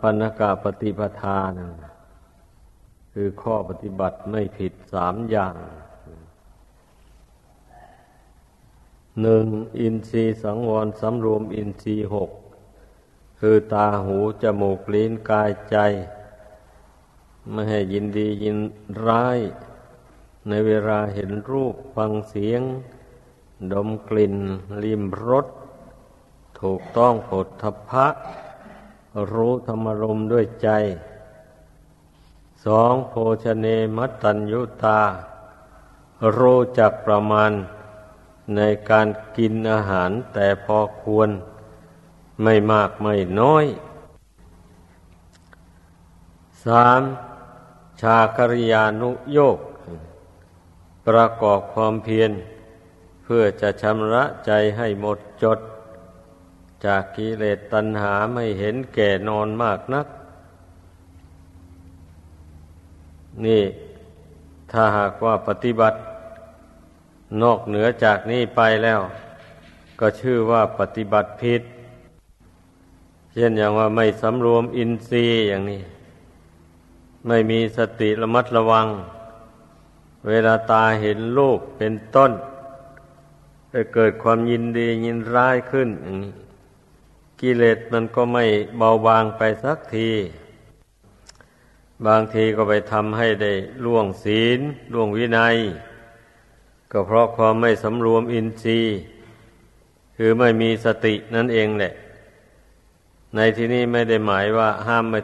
ปัญกาปฏิปทานะคือข้อปฏิบัติไม่ผิดสามอย่างหนึ่งอินทรีสังวรสำรวมอินทรีหก คือตาหูจมูกลิ้นกายใจ ไม่ให้ยินดียินร้าย ในเวลาเห็นรูปฟังเสียง ดมกลิ่น ลิมรส ถูกต้องผลทพะ รู้ธรรมรมด้วยใจ สองโภชเนมัตตัญยุตา รู้จักประมาณในการกินอาหารแต่พอควร ไม่มากไม่น้อย สามชาคริยานุโยก ประกอบความเพียร เพื่อจะชำระใจให้หมดจด จากกิเลสตัณหาไม่เห็นแก่นอนมากนัก นี่ถ้าหากว่าปฏิบัติ นอกเหนือจากนี้ไปแล้ว ก็ชื่อว่าปฏิบัติผิด เช่นอย่างว่าไม่สำรวมอินทรีย์อย่างนี้ ไม่มีสติระมัดระวัง เวลาตาเห็นลูกเป็นต้นจะเกิดความยินดียินร้ายขึ้นอย่างนี้ กิเลสมันก็ไม่เบาบางไปสักที บางทีก็ไปทำให้ได้ล่วงศีลล่วงวินัย ก็เพราะความไม่สำรวมอินทรีย์ คือไม่มีสตินั่นเองแหละ ในที่นี้ไม่ได้หมายว่าห้ามไม่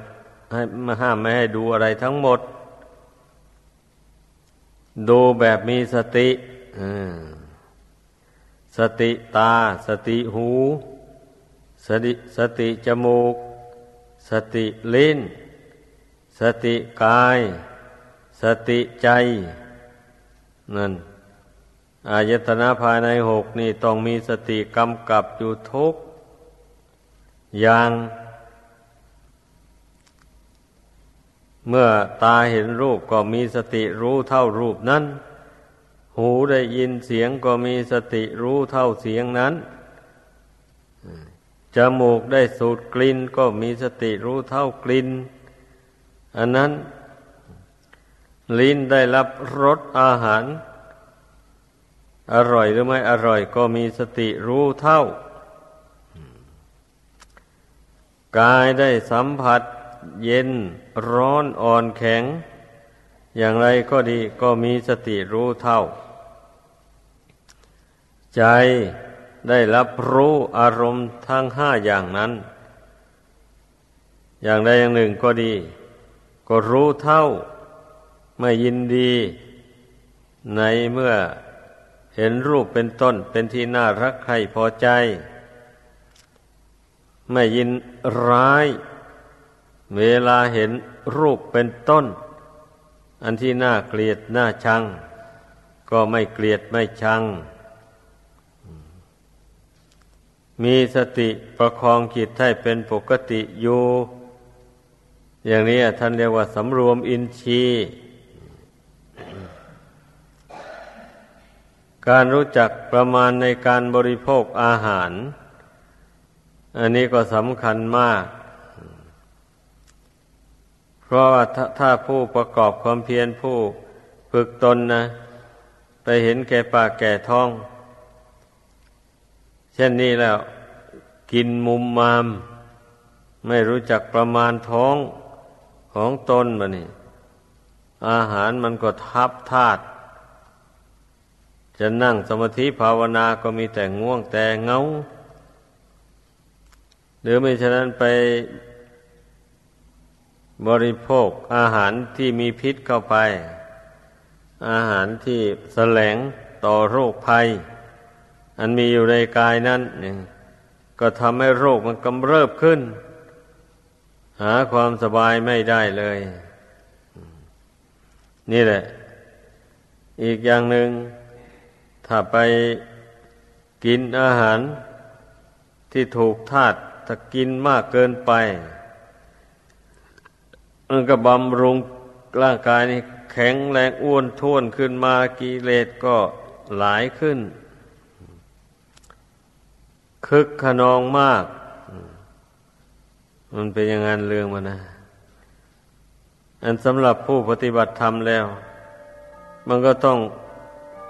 ให้มห้ามไม่ให้ดูอะไรทั้งหมด ดูแบบมีสติสติตา สติหู สติสติจมูก สติลิ้น สติกาย สติใจนั่นอายตนะภายในหกนี่ต้องมีสติกำกับอยู่ทุกอย่างเมื่อตาเห็นรูปก็มีสติรู้เท่ารูปนั้น หูได้ยินเสียงก็มีสติรู้เท่าเสียงนั้น จมูกได้สูดกลิ่นก็มีสติรู้เท่ากลิ่น อันนั้น ลิ้นได้รับรสอาหาร อร่อยหรือไม่อร่อยก็มีสติรู้เท่า กายได้สัมผัส เย็นร้อนอ่อนแข็ง อย่างไรก็ดีก็มีสติรู้เท่า ใจ ได้รับรู้อารมณ์ทั้งห้าอย่างนั้น อย่างใดอย่างหนึ่งก็ดี ก็รู้เท่า ไม่ยินดี ในเมื่อเห็นรูปเป็นต้นเป็นที่น่ารักใครพอใจ ไม่ยินร้าย เวลาเห็นรูปเป็นต้น อันที่น่าเกลียดน่าชัง ก็ไม่เกลียดไม่ชัง มีสติประคองจิตให้เป็นปกติอยู่ อย่างนี้ท่านเรียกว่าสำรวมอินทรีย์การรู้จักประมาณในการบริโภคอาหาร อันนี้ก็สำคัญมาก เพราะว่าถ้าผู้ประกอบความเพียรผู้ฝึกตนนะ ไปเห็นแก่ปากแก่ท้อง ช่นนี้แล้ว กินมุมมาม ไม่รู้จักประมาณท้องของตนมานี่อาหารมันก็ทับธาตุจะนั่งสมาธิภาวนาก็มีแต่ง่วงแต่เงา หรือไม่ฉะนั้นไปบริโภคอาหารที่มีพิษเข้าไป อาหารที่แสลงต่อโรคภัย อันมีอยู่ในกายนั้นก็ทำให้โรคมันกำเริบขึ้น หาความสบายไม่ได้เลย นี่แหละ อีกอย่างหนึ่งถ้าไปกินอาหารที่ถูกธาตุถ้ากินมากเกินไป มันก็บำรุงร่างกายนี่แข็งแรงอ้วนท้วนขึ้นมากิเลสก็หลายขึ้น คึกขนองมาก มันเป็นอย่างนั้นเรื่องมันนะ อันสำหรับผู้ปฏิบัติธรรมแล้ว มันก็ต้อง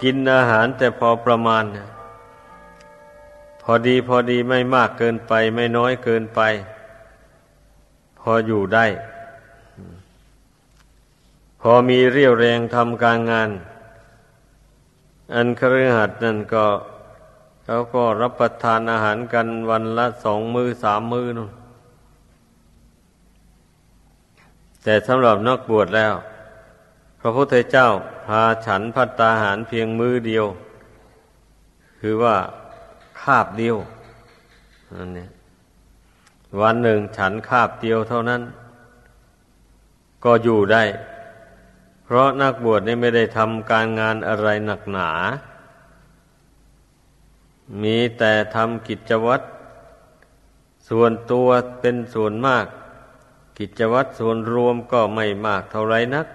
กินอาหารแต่พอประมาณนะพอดีพอดีไม่มากเกินไป ไม่น้อยเกินไป พออยู่ได้ พอมีเรี่ยวแรงทำการงาน อันคฤหัสถ์นั่นก็ เขาก็รับประทานอาหารกันวันละสองมือสามมือนู่นแต่สำหรับนักบวชแล้ว พระพุทธเจ้าพาฉันพัตตาหารเพียงมือเดียว คือว่าคาบเดียวนั่นเนี่ยวันหนึ่งฉันคาบเดียวเท่านั้น ก็อยู่ได้ เพราะนักบวชนี่ไม่ได้ทำการงานอะไรหนักหนา มีแต่ทำกิจวัตรส่วนตัวเป็นส่วนมาก กิจวัตรส่วนรวมก็ไม่มากเท่าไรนัก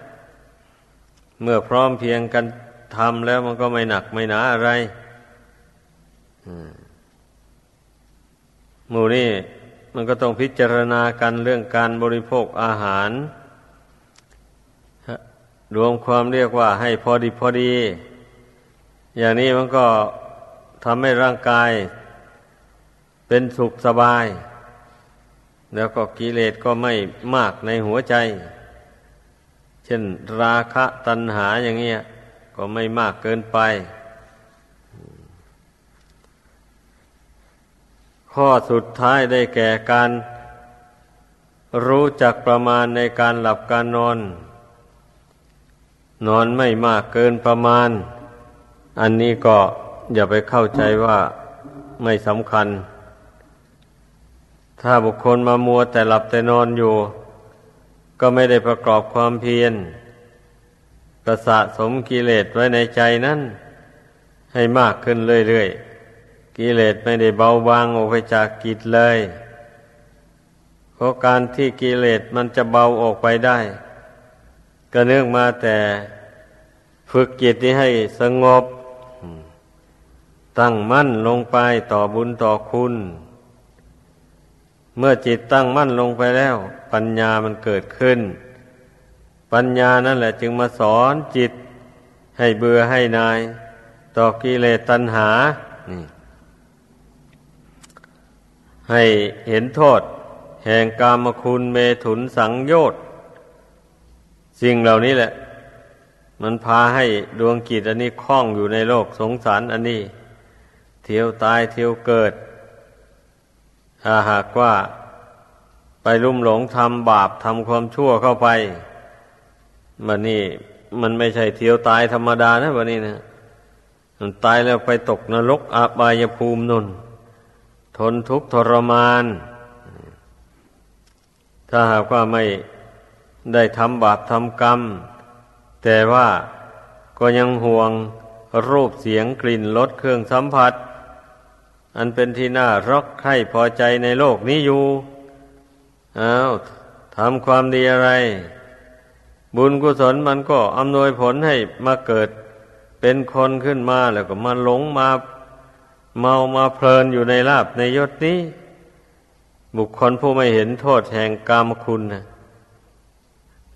เมื่อพร้อมเพียงกันทำแล้วมันก็ไม่หนักไม่หนาอะไรหมู่นี่มันก็ต้องพิจารณากันเรื่องการบริโภคอาหาร รวมความเรียกว่าให้พอดีพอดี อย่างนี้มันก็ ทำให้ร่างกาย เป็นสุขสบาย แล้วก็กิเลสก็ไม่มากในหัวใจ เช่นราคะตัณหาอย่างเงี้ย ก็ไม่มากเกินไป ข้อสุดท้ายได้แก่การรู้จักประมาณในการหลับการนอน นอนไม่มากเกินประมาณ อันนี้ก็ อย่าไปเข้าใจว่าไม่สำคัญ ถ้าบุคคลมามัวแต่หลับแต่นอนอยู่ ก็ไม่ได้ประกอบความเพียรก็สะสมกิเลสไว้ในใจนั้น ให้มากขึ้นเรื่อยๆ กิเลสไม่ได้เบาบางออกไปจากกิจเลย เพราะการที่กิเลสมันจะเบาออกไปได้ ก็เนื่องมาแต่ฝึกจิตนี้ให้สงบ ตั้งมั่นลงไปต่อบุญต่อคุณ เมื่อจิตตั้งมั่นลงไปแล้ว ปัญญามันเกิดขึ้น ปัญญานั่นแหละจึงมาสอนจิต ให้เบื่อให้นาย ต่อกิเลสตัณหา ให้เห็นโทษ แห่งกามคุณเมถุนสังโยชน์สิ่งเหล่านี้แหละ มันพาให้ดวงกิจอันนี้คล้องอยู่ในโลกสงสารอันนี้ เที่ยวตายเที่ยวเกิด ถ้าหากว่าไปลุ่มหลงทำบาปทำความชั่วเข้าไป มันนี่ มันไม่ใช่เที่ยวตายธรรมดานะวันนี้นะมันตายแล้วไปตกนรกอาบายภูมินุนทนทุกข์ทรมาน ถ้าหากว่าไม่ได้ทำบาปทำกรรม แต่ว่าก็ยังห่วงรูปเสียงกลิ่นรสเครื่องสัมผัส อันเป็นที่น่ารักใคร่พอใจในโลกนี้อยู่อ้าวทำความดีอะไร บุญกุศลมันก็อำนวยผลให้มาเกิดเป็นคนขึ้นมาแล้วก็มาหลงมาเมามาเพลินอยู่ในลาบในยศนี้ บุคคลผู้ไม่เห็นโทษแห่งกรรมคุณนะ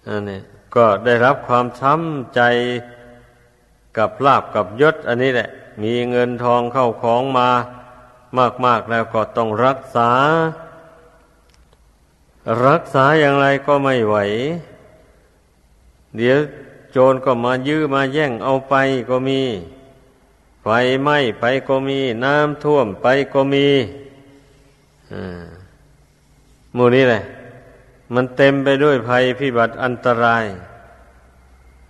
อันนี้ก็ได้รับความช้ำใจกับลาบกับยศ อันนี้แหละ มีเงินทองเข้าของมา มากๆแล้วก็ต้องรักษา รักษาอย่างไรก็ไม่ไหว เดี๋ยวโจรก็มายื้อมาแย่งเอาไปก็มี ไฟไหม้ไปก็มี น้ำท่วมไปก็มีหมู่นี้แหละ มันเต็มไปด้วยภัยพิบัติอันตราย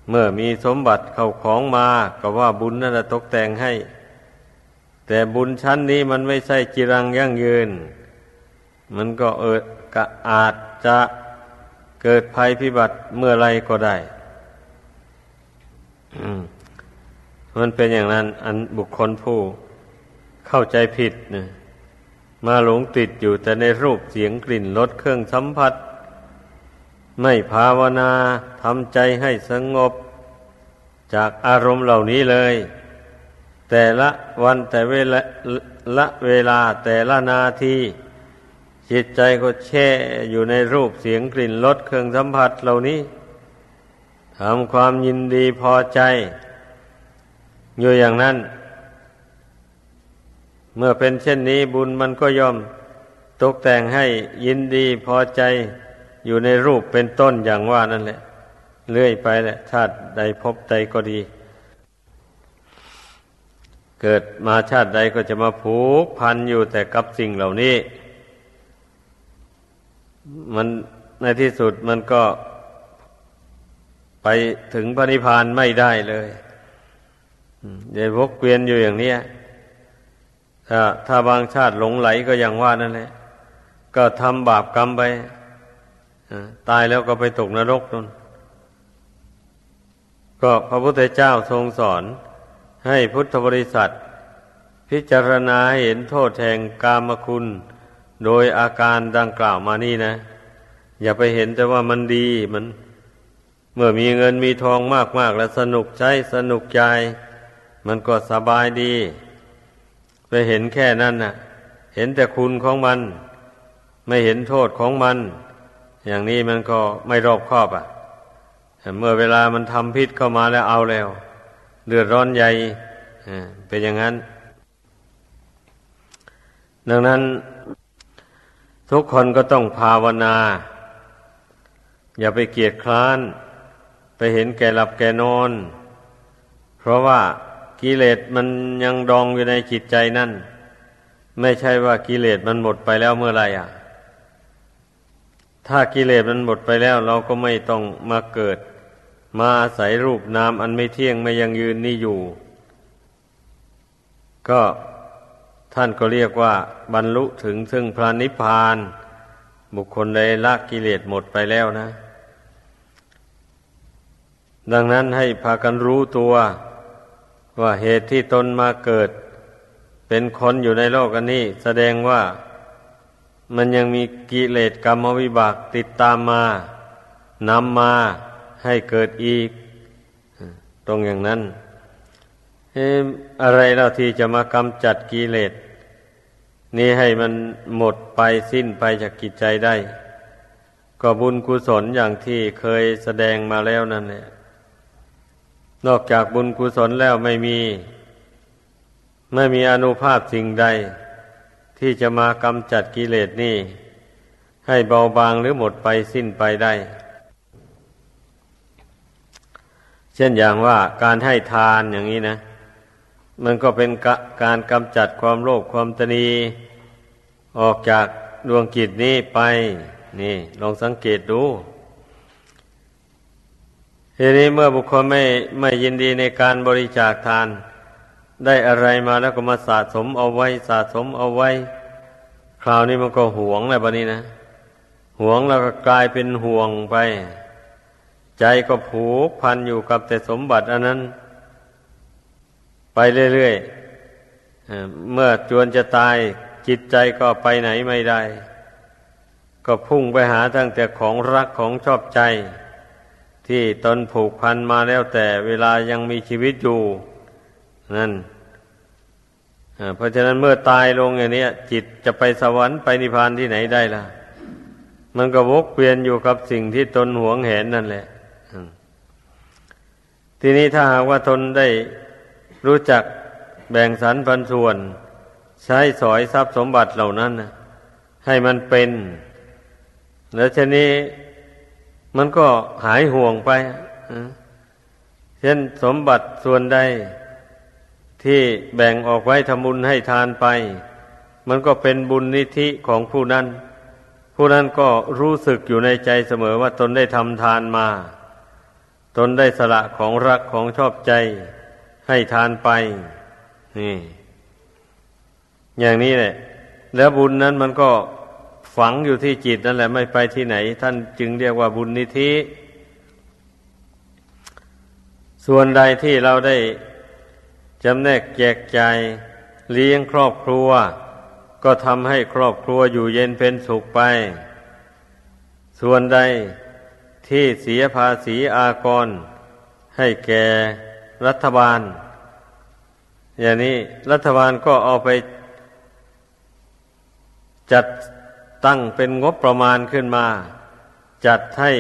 เมื่อมีสมบัติเข้าของมาก็ว่าบุญนั่นตกแต่งให้ แต่บุญชั้นนี้มันไม่ใช่จิรังยั่งยืน มันก็เออกะอาจจะเกิดภัยพิบัติเมื่อไรก็ได้ มันเป็นอย่างนั้น อันบุคคลผู้เข้าใจผิดนะมาหลงติดอยู่แต่ในรูปเสียงกลิ่นรสเครื่องสัมผัส ไม่ภาวนาทำใจให้สงบ จากอารมณ์เหล่านี้เลย แต่ละวันแต่เวลาละเวลาแต่ละนาทีจิตใจก็แช่อยู่ในรูปเสียงกลิ่นรสเครื่องสัมผัสเหล่านี้ทำความยินดีพอใจ อยู่อย่างนั้น เมื่อเป็นเช่นนี้บุญมันก็ยอมตกแต่งให้ยินดีพอใจ อยู่ในรูปเป็นต้นอย่างว่านั่นแหละ เลื่อยไปแหละชาติใดพบใดก็ดี เกิดมาชาติใดก็จะมาผูกพันอยู่แต่กับสิ่งเหล่านี้ มันในที่สุดมันก็ไปถึงพระนิพพานไม่ได้เลยเดี๋ยววกเวียนอยู่อย่างนี้ถ้าถ้าบางชาติหลงไหลก็อย่างว่านั่นแหละก็ทำบาปกรรมไปตายแล้วก็ไปตกนรกนั่นก็พระพุทธเจ้าทรงสอน ให้พุทธบริษัท พิจารณาเห็นโทษแห่งกามคุณ โดยอาการดังกล่าวมานี่นะ อย่าไปเห็นแต่ว่ามันดีมัน เมื่อมีเงินมีทองมากๆ แล้วสนุกใช้สนุกใจ มันก็สบายดี ไปเห็นแค่นั้นนะ่ะ เห็นแต่คุณของมัน ไม่เห็นโทษของมัน อย่างนี้มันก็ไม่รอบคอบอะ่ะเมื่อเวลามันทำพิษเข้ามาแล้วเอาแล้ว เดือดร้อนใหญ่เป็นอย่างนั้น ดังนั้น ทุกคนก็ต้องภาวนา อย่าไปเกียดคร้าน ไปเห็นแก่หลับแก่นอน เพราะว่ากิเลสมันยังดองอยู่ในจิตใจนั่น ไม่ใช่ว่ากิเลสมันหมดไปแล้วเมื่อไรอะ ถ้ากิเลสมันหมดไปแล้ว เราก็ไม่ต้องมาเกิด มาอาศัยรูปนามอันไม่เที่ยงไม่ยังยืนนี่อยู่ ก็ท่านก็เรียกว่า บรรลุถึงซึ่งพระนิพพาน บุคคลใดละกิเลสหมดไปแล้วนะ ดังนั้นให้พากันรู้ตัว ว่าเหตุที่ตนมาเกิด เป็นคนอยู่ในโลกอันนี้ แสดงว่ามันยังมีกิเลสกรรมวิบากติดตามมานำมา ให้เกิดอีก ตรงอย่างนั้นอะไรเราที่จะมากำจัดกิเลสนี้ให้มันหมดไปสิ้นไปจากกิจใจได้ ก็บุญกุศลอย่างที่เคยแสดงมาแล้วนั่นแหละนอกจากบุญกุศลแล้วไม่มี ไม่มีอนุภาพสิ่งใด ที่จะมากำจัดกิเลสนี่ ให้เบาบางหรือหมดไปสิ้นไปได้ เช่นอย่างว่าการให้ทานอย่างนี้นะ มันก็เป็นการกำจัดความโลภความตนีออกจากดวงกิจนี้ไป นี่ ลองสังเกตดูทีนี้เมื่อบุคคลไม่ไม่ยินดีในการบริจาคทาน ได้อะไรมาแล้วก็มาสะสมเอาไว้ สะสมเอาไว้ คราวนี้มันก็หวงแล้วบะนี้นะหวงแล้วก็กลายเป็นห่วงไป ใจก็ผูกพันอยู่กับแต่สมบัติอันนั้น ไปเรื่อยๆเมื่อจวนจะตายจิตใจก็ไปไหนไม่ได้ ก็พุ่งไปหาตั้งแต่ของรักของชอบใจ ที่ตนผูกพันมาแล้วแต่เวลายังมีชีวิตอยู่ นั่นเพราะฉะนั้นเมื่อตายลงอย่างนี้จิตจะไปสวรรค์ไปนิพพานที่ไหนได้ล่ะ มันก็วกเวียนอยู่กับสิ่งที่ตนหวงเห็นนั่นแหละ ทีนี้ถ้าหากว่าทนได้รู้จักแบ่งสรรพันส่วน ใช้สอยทรัพย์สมบัติเหล่านั้นให้มันเป็น แล้วชนี้มันก็หายห่วงไปเช่นสมบัติส่วนใดที่แบ่งออกไว้ทำบุญให้ทานไป มันก็เป็นบุญนิธิของผู้นั้น ผู้นั้นก็รู้สึกอยู่ในใจเสมอว่าตนได้ทำทานมา ตนได้สละของรักของชอบใจให้ทานไป นี่ อย่างนี้แหละ แล้วบุญนั้นมันก็ฝังอยู่ที่จิตนั่นแหละไม่ไปที่ไหน ท่านจึงเรียกว่าบุญนิธิส่วนใดที่เราได้จำแนกแจกใจเลี้ยงครอบครัว ก็ทำให้ครอบครัวอยู่เย็นเป็นสุขไป ส่วนใด ที่เสียภาษีอากร ให้แก่รัฐบาล อย่างนี้รัฐบาลก็เอาไป จัดตั้งเป็นงบประมาณขึ้นมา จัดให้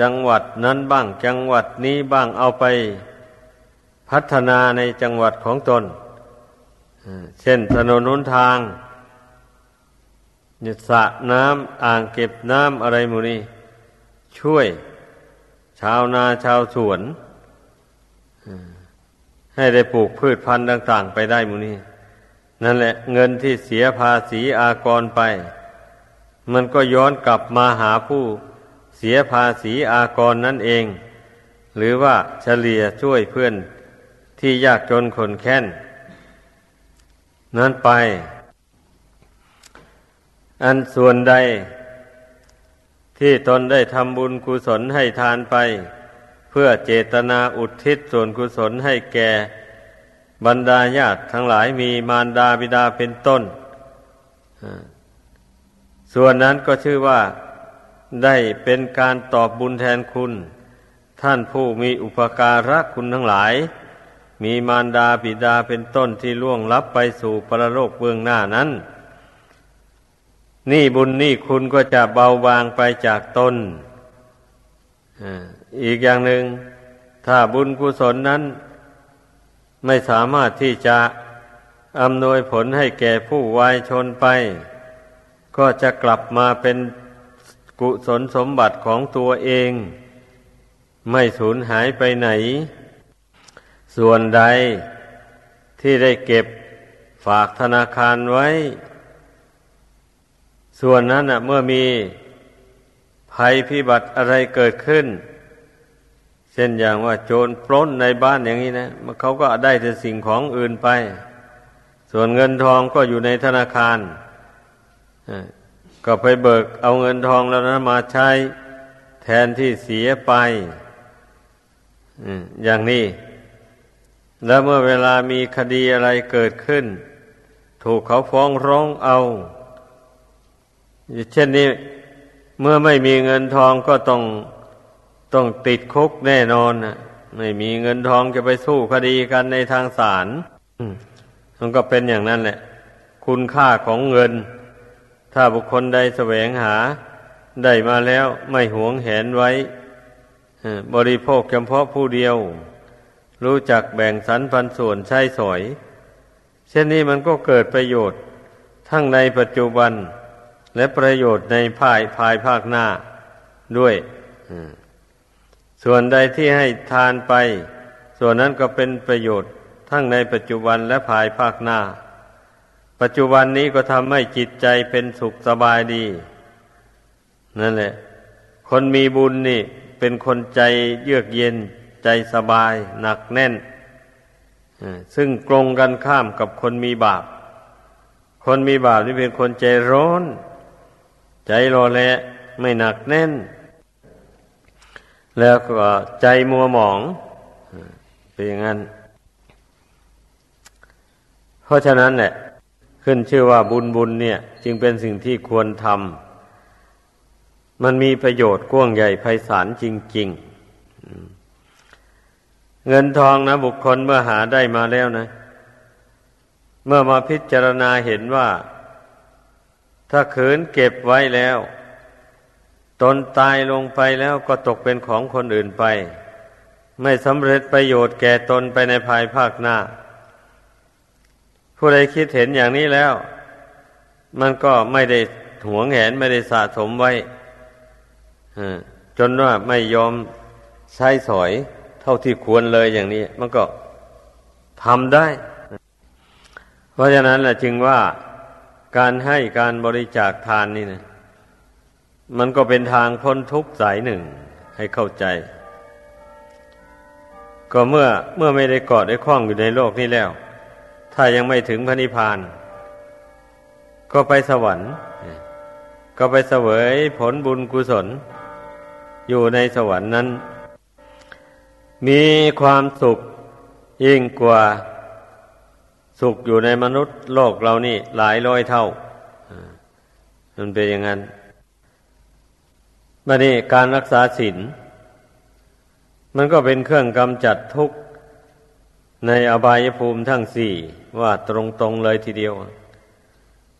จังหวัดนั้นบ้าง จังหวัดนี้บ้างเอาไปพัฒนาในจังหวัดของตน เช่นถนนนุนทางสระน้ำอ่างเก็บน้ำอะไรมูนี้ ช่วย ชาวนาชาวสวนให้ได้ปลูกพืชพันธุ์ต่าง ๆ ไปได้มูนี้นั่นแหละ เงินที่เสียภาษีอากรไป มันก็ย้อนกลับมาหาผู้เสียภาษีอากรนั่นเอง หรือว่าเฉลี่ยช่วยเพื่อนที่ยากจนคนแค้นนั้นไป อันส่วนใด ที่ตนได้ทำบุญกุศลให้ทานไป เพื่อเจตนาอุทิศส่วนกุศลให้แก่ บรรดาญาติทั้งหลายมีมารดาบิดาเป็นต้น ส่วนนั้นก็ชื่อว่าได้เป็นการตอบบุญแทนคุณ ท่านผู้มีอุปการะคุณทั้งหลาย มีมารดาบิดาเป็นต้นที่ล่วงลับไปสู่ปรโลกเบื้องหน้านั้น นี่บุญนี่คุณก็จะเบาบางไปจากตนอีกอย่างหนึ่งถ้าบุญกุศลนั้น ไม่สามารถที่จะอำนวยผลให้แก่ผู้วายชนไป ก็จะกลับมาเป็นกุศลสมบัติของตัวเอง ไม่สูญหายไปไหน ส่วนใดที่ได้เก็บฝากธนาคารไว้ ส่วนนั้นเมื่อมีภัยพิบัติอะไรเกิดขึ้น เช่นอย่างว่าโจรปล้นในบ้านอย่างนี้นะเขาก็ได้แต่สิ่งของอื่นไป ส่วนเงินทองก็อยู่ในธนาคารก็ไปเบิกเอาเงินทองแล้วนะมาใช้แทนที่เสียไปอย่างนี้ แล้วเมื่อเวลามีคดีอะไรเกิดขึ้น ถูกเขาฟ้องร้องเอา เช่นนี้เมื่อไม่มีเงินทองก็ต้องต้องติดคุกแน่นอนนะไม่มีเงินทองจะไปสู้คดีกันในทางศาลมันก็เป็นอย่างนั้นแหละ คุณค่าของเงิน ถ้าบุคคลใดแสวงหา ได้มาแล้วไม่หวงแหนไว้บริโภคเฉพาะผู้เดียว รู้จักแบ่งสรรปันส่วนใช้สอย เช่นนี้มันก็เกิดประโยชน์ ทั้งในปัจจุบัน และประโยชน์ในภายภายภาคหน้าด้วย ส่วนใดที่ให้ทานไป ส่วนนั้นก็เป็นประโยชน์ทั้งในปัจจุบันและภายภาคหน้า ปัจจุบันนี้ก็ทำให้จิตใจเป็นสุขสบายดี นั่นแหละ คนมีบุญนี่ เป็นคนใจเยือกเย็นใจสบาย หนักแน่น ซึ่งตรงกันข้ามกับคนมีบาป คนมีบาปนี่เป็นคนใจร้อน ใจรอแลไม่หนักแน่น แล้วก็ใจมัวหมองเป็นอย่างนั้น เพราะฉะนั้นเนี่ยขึ้นชื่อว่าบุญบุญเนี่ย จึงเป็นสิ่งที่ควรทำมันมีประโยชน์กว้างใหญ่ไพศาลจริง ๆ เงินทองนะ บุคคลเมื่อหาได้มาแล้วนะ เมื่อมาพิจารณาเห็นว่า ถ้าขืนเก็บไว้แล้ว ตนตายลงไปแล้วก็ตกเป็นของคนอื่นไป ไม่สำเร็จประโยชน์แก่ตนไปในภายภาคหน้า ผู้ใดคิดเห็นอย่างนี้แล้ว มันก็ไม่ได้หวงแหนไม่ได้สะสมไว้จนว่าไม่ยอมใช้สอยเท่าที่ควรเลยอย่างนี้ มันก็ทำได้ เพราะฉะนั้นแหละจึงว่า การให้การบริจาคทานนี่นะมันก็เป็นทางพ้นทุกข์สายหนึ่งให้เข้าใจ ก็เมื่อเมื่อไม่ได้เกาะได้คล้องอยู่ในโลกนี้แล้ว ถ้ายังไม่ถึงพระนิพพาน ก็ไปสวรรค์ ก็ไปเสวยผลบุญกุศล อยู่ในสวรรค์นั้น มีความสุขยิ่งกว่า สุขอยู่ในมนุษย์โลกเรานี่หลายร้อยเท่า มันเป็นอย่างนั้นบัดนี้การรักษาศีลมันก็เป็นเครื่องกำจัดทุกข์ในอบายภูมิทั้งสี่ว่าตรงๆเลยทีเดียว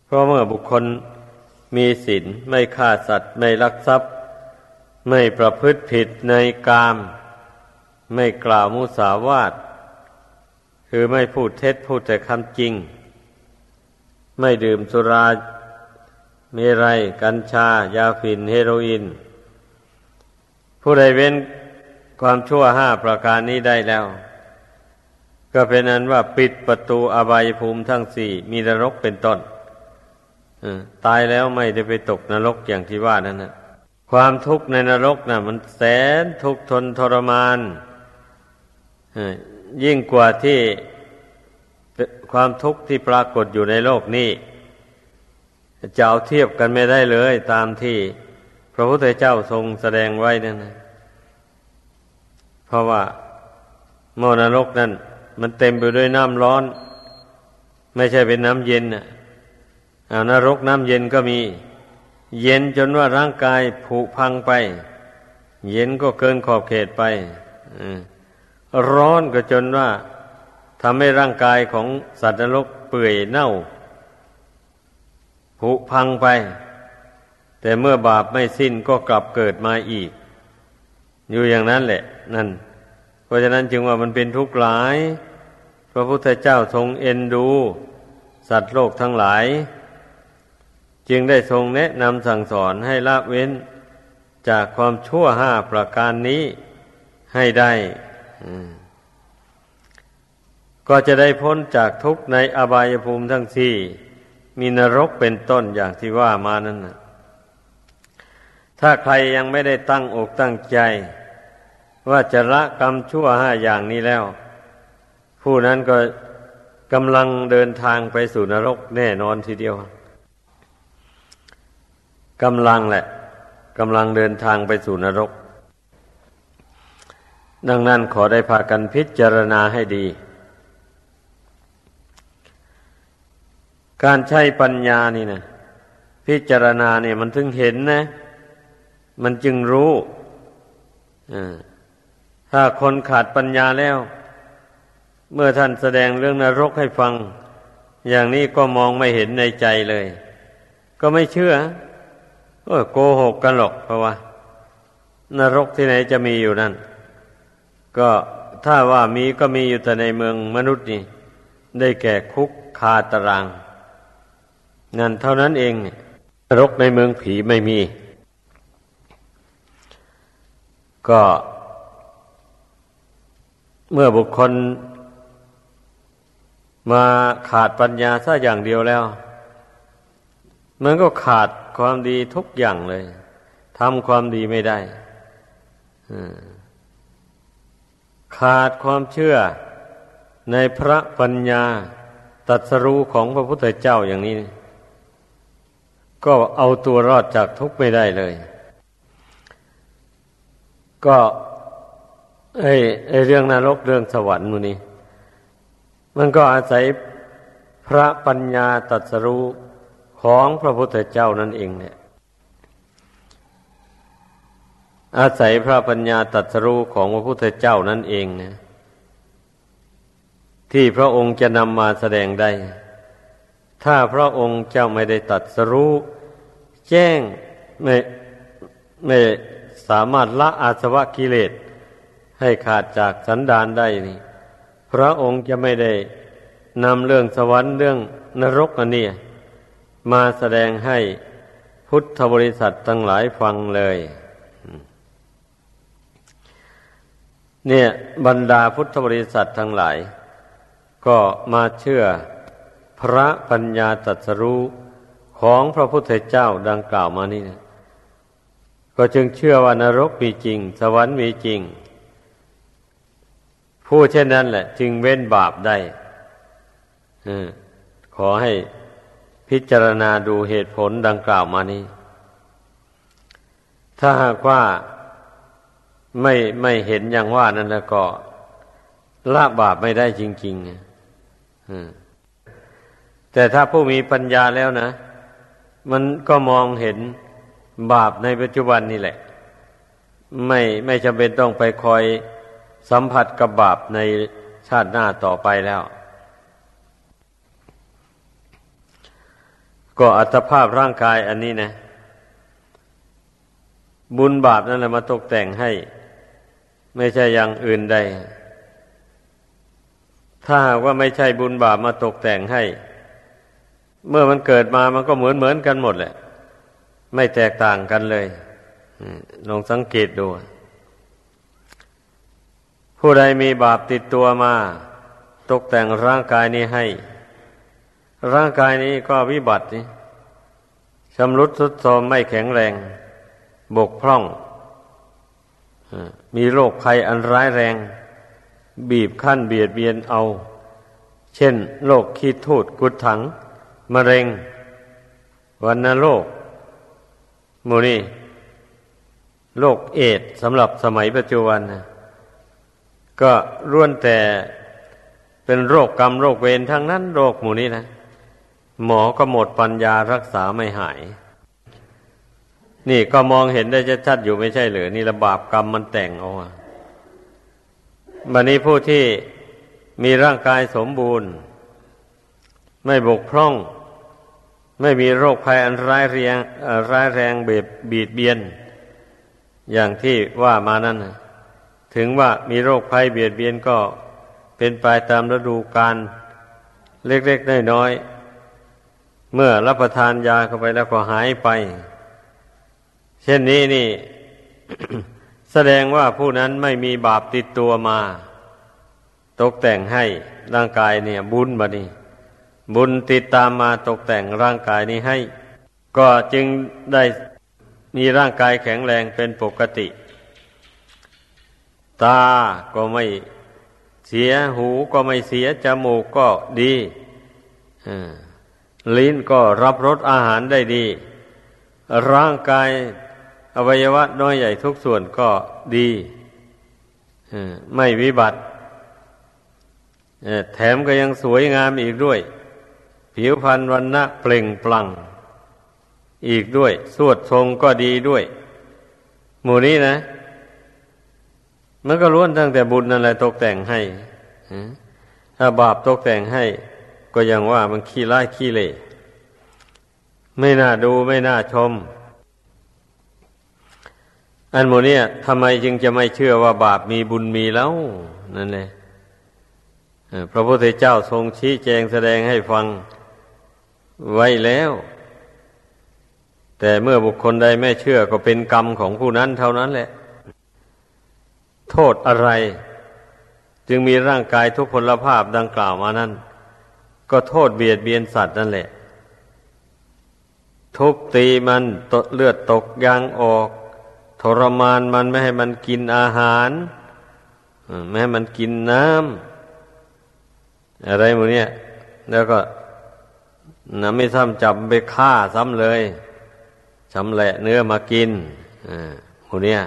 เพราะเมื่อบุคคลมีศีลไม่ฆ่าสัตว์ ไม่ลักทรัพย์ ไม่ประพฤติผิดในกาม ไม่กล่าวมุสาวาท คือไม่พูดเท็จพูดแต่คำจริง ไม่ดื่มสุราเมรัยกัญชา ยาฝิ่นเฮโรอีนผู้ใดเว้นความชั่วห้าประการนี้ได้แล้ว ก็เป็นนั้นว่าปิดประตูอบายภูมิทั้งสี่มีนรกเป็นต้นตายแล้วไม่ได้ไปตกนรกอย่างที่ว่านั่นนะความทุกข์ในนรกนะ่ะ มันแสนทุกข์ทนทรมาน ยิ่งกว่าที่ความทุกข์ที่ปรากฏอยู่ในโลกนี้จะเอาเทียบกันไม่ได้เลย ตามที่พระพุทธเจ้าทรงแสดงไว้นั่นนะเพราะว่าโมนรกนั่น มันเต็มไปด้วยน้ำร้อน ไม่ใช่เป็นน้ำเย็นน่ะอานรกน้ำเย็นก็มี เย็นจนว่าร่างกายผุพังไป เย็นก็เกินขอบเขตไป ร้อนก็จนว่าทำให้ร่างกายของสัตว์นรกเปื่อยเน่า ผุพังไป แต่เมื่อบาปไม่สิ้นก็กลับเกิดมาอีก อยู่อย่างนั้นแหละ นั่น เพราะฉะนั้นจึงว่ามันเป็นทุกข์หลาย พระพุทธเจ้าทรงเอ็นดู สัตว์โลกทั้งหลาย จึงได้ทรงแนะนำสั่งสอนให้ละเว้น จากความชั่วห้าประการนี้ให้ได้ ก็จะได้พ้นจากทุกข์ในอบายภูมิทั้งสี่ มีนรกเป็นต้นอย่างที่ว่ามานั่นนะถ้าใครยังไม่ได้ตั้งอกตั้งใจ ว่าจะละกรรมชั่วห้าอย่างนี้แล้ว ผู้นั้นก็กำลังเดินทางไปสู่นรกแน่นอนทีเดียวกำลังแหละกำลังเดินทางไปสู่นรก ดังนั้นขอได้พากันพิจารณาให้ดี การใช้ปัญญานี่นะพิจารณาเนี่ยมันถึงเห็นนะ มันจึงรู้ถ้าคนขาดปัญญาแล้ว เมื่อท่านแสดงเรื่องนรกให้ฟัง อย่างนี้ก็มองไม่เห็นในใจเลย ก็ไม่เชื่อโกหกกันหรอกเพราะว่า นรกที่ไหนจะมีอยู่นั่น ก็ถ้าว่ามีก็มีอยู่แต่ในเมืองมนุษย์นี่ ได้แก่คุกคาตารางนั่นเท่านั้นเองนรกในเมืองผีไม่มี ก็ เมื่อบุคคล มาขาดปัญญาซะอย่างเดียวแล้ว มันก็ขาดความดีทุกอย่างเลยทำความดีไม่ได้ ขาดความเชื่อในพระปัญญาตัดสรู้ของพระพุทธเจ้าอย่างนี้ ก็เอาตัวรอดจากทุกข์ไม่ได้เลย ก็ไอ้ไอ้เรื่องนรกเรื่องสวรรค์มูนี้ มันก็อาศัยพระปัญญาตัสรู้ของพระพุทธเจ้านั่นเองเนี่ย อาศัยพระปัญญาตรัสรู้ของพระพุทธเจ้านั่นเองนะที่พระองค์จะนำมาแสดงได้ ถ้าพระองค์เจ้าไม่ได้ตัดสรู้ แจ้งไม่ไม่สามารถละอาสวะกิเลส ให้ขาดจากสันดานได้นี่ พระองค์จะไม่ได้นำเรื่องสวรรค์เรื่องนรกอันนี้มาแสดงให้พุทธบริษัททั้งหลายฟังเลย เนี่ย บรรดาพุทธบริษัททั้งหลาย ก็มาเชื่อพระปัญญาตรัสรู้ของพระพุทธเจ้าดังกล่าวมานี่นะก็จึงเชื่อว่านรกมีจริง สวรรค์มีจริง ผู้เช่นนั้นแหละ จึงเว้นบาปได้ขอให้พิจารณาดูเหตุผลดังกล่าวมานี้ ถ้าหากว่า ไม่ไม่เห็นอย่างว่านั้นแล้วก็ละบาปไม่ได้จริงๆแต่ถ้าผู้มีปัญญาแล้วนะ มันก็มองเห็นบาปในปัจจุบันนี่แหละ ไม่ไม่จำเป็นต้องไปคอยสัมผัสกับบาปในชาติหน้าต่อไปแล้ว ก็อัตภาพร่างกายอันนี้นะ บุญบาปนั่นแหละมาตกแต่งให้ ไม่ใช่อย่างอื่นใด ถ้าว่าไม่ใช่บุญบาปมาตกแต่งให้ เมื่อมันเกิดมามันก็เหมือนเหมือนกันหมดแหละ ไม่แตกต่างกันเลยลองสังเกตดู ผู้ใดมีบาปติดตัวมา ตกแต่งร่างกายนี้ให้ ร่างกายนี้ก็วิบัติชำรุดทรุดโทรมไม่แข็งแรง บกพร่อง มีโรคภัยอันร้ายแรง บีบคั้นเบียดเบียนเอา เช่นโรคขีดทูดกุดถัง มะเร็ง วันนโรคมูนี่โรคเอดสำหรับสมัยปัจจุบันนะก็ร่วนแต่เป็นโรคกรรมโรคเวรทั้งนั้นโรคหมู่นี้นะ หมอก็หมดปัญญารักษาไม่หาย นี่ก็มองเห็นได้ชัดๆอยู่ไม่ใช่หรือนี่ระบาปกรรมมันแต่งเอาบันนี้ผู้ที่มีร่างกายสมบูรณ์ ไม่บกพร่อง ไม่มีโรคภัยอันร้ายแรงร้ายแรงเบียดบีดเบียน อย่างที่ว่ามานั้นถึงว่ามีโรคภัยเบียดเบียนก็เป็นไปตามฤดูกาลเล็กๆน้อยๆเมื่อรับประทานยาเข้าไปแล้วก็หายไป เช่นนี้นี่ แสดงว่าผู้นั้นไม่มีบาปติดตัวมา ตกแต่งให้ร่างกายเนี่ย บุญบานี่บุญติดตามมาตกแต่งร่างกายนี้ให้ ก็จึงได้มีร่างกายแข็งแรงเป็นปกติ ตาก็ไม่เสียหูก็ไม่เสียจมูกก็ดีลิ้นก็รับรสอาหารได้ดี ร่างกาย อวัยวะน้อยใหญ่ทุกส่วนก็ดีไม่วิบัติแถมก็ยังสวยงามอีกด้วย ผิวพรรณวันณะเปล่งปลั่ง อีกด้วย สวดทรงก็ดีด้วย หมู่นี้นะ มันก็ล้วนตั้งแต่บุญนั่นแหละตกแต่งให้ถ้าบาปตกแต่งให้ ก็ยังว่ามันขี้ร้ายขี้เละไม่น่าดูไม่น่าชม อันโมเนี่ยทำไมจึงจะไม่เชื่อว่าบาปมีบุญมีแล้วนั่นแหละพระพุทธเจ้าทรงชี้แจงแสดงให้ฟังไว้แล้ว แต่เมื่อบุคคลใดไม่เชื่อก็เป็นกรรมของผู้นั้นเท่านั้นแหละ โทษอะไร จึงมีร่างกายทุกพลภาพดังกล่าวมานั้น ก็โทษเบียดเบียนสัตว์นั่นแหละ ทุบตีมันตเลือดตกยางออก ทรมานมันไม่ให้มันกินอาหารไม่ให้มันกินน้ำอะไรหมดเนี่ยแล้วก็น้ำไม่ซ้ำจับไปฆ่าซ้ำเลยชำแหละเนื้อมากินอ่าหูเนี่ย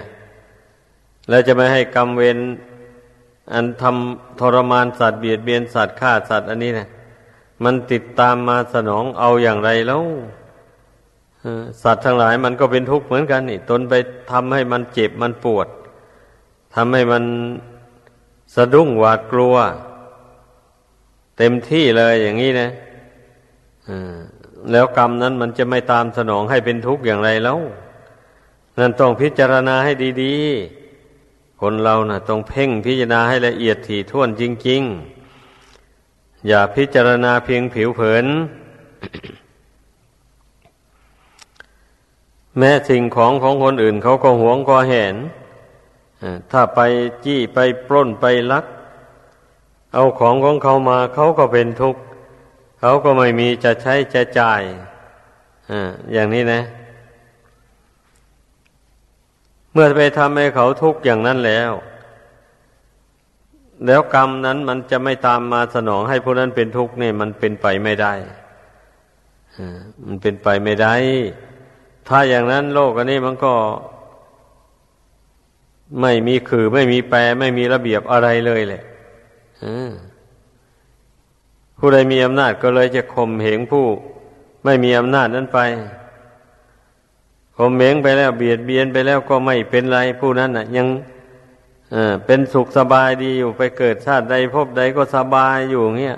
แล้วจะไม่ให้กรรมเวรอันทำทรมานสัตว์เบียดเบียนสัตว์ฆ่าสัตว์อันนี้นะมันติดตามมาสนองเอาอย่างไรแล้ว สัตว์ทั้งหลายมันก็เป็นทุกข์เหมือนกันนี่ ตนไปทำให้มันเจ็บมันปวดทำให้มันสะดุ้งหวาดกลัว เต็มที่เลยอย่างนี้นะแล้วกรรมนั้นมันจะไม่ตามสนองให้เป็นทุกข์อย่างไรแล้ว นั่นต้องพิจารณาให้ดี ๆ คนเรานะ่ะ ต้องเพ่งพิจารณาให้ละเอียดถี่ถ้วนจริง ๆ อย่าพิจารณาเพียงผิวเผิน แม้สิ่งของของคนอื่นเขาก็หวงก็เห็นถ้าไปจี้ไปปล้นไปลัก เอาของของเขามาเขาก็เป็นทุกข์เขาก็ไม่มีจะใช้จะจ่ายอ่าอย่างนี้นะ เมื่อไปทำให้เขาทุกข์อย่างนั้นแล้ว แล้วกรรมนั้นมันจะไม่ตามมาสนองให้ผู้นั้นเป็นทุกข์นี่มันเป็นไปไม่ได้มันเป็นไปไม่ได้ ถ้าอย่างนั้นโลกอันนี้มันก็ ไม่มีคือไม่มีแปร ไม่มีระเบียบอะไรเลยแหละผู้ใดมีอำนาจก็เลยจะข่มเหงผู้ ไม่มีอำนาจนั้นไปข่มเหงไปแล้วเบียดเบียนไปแล้วก็ไม่เป็นไรผู้นั้นน่ะ ยังเป็นสุขสบายดีอยู่ไปเกิดชาติใดพบใดก็สบายอยู่เงี้ย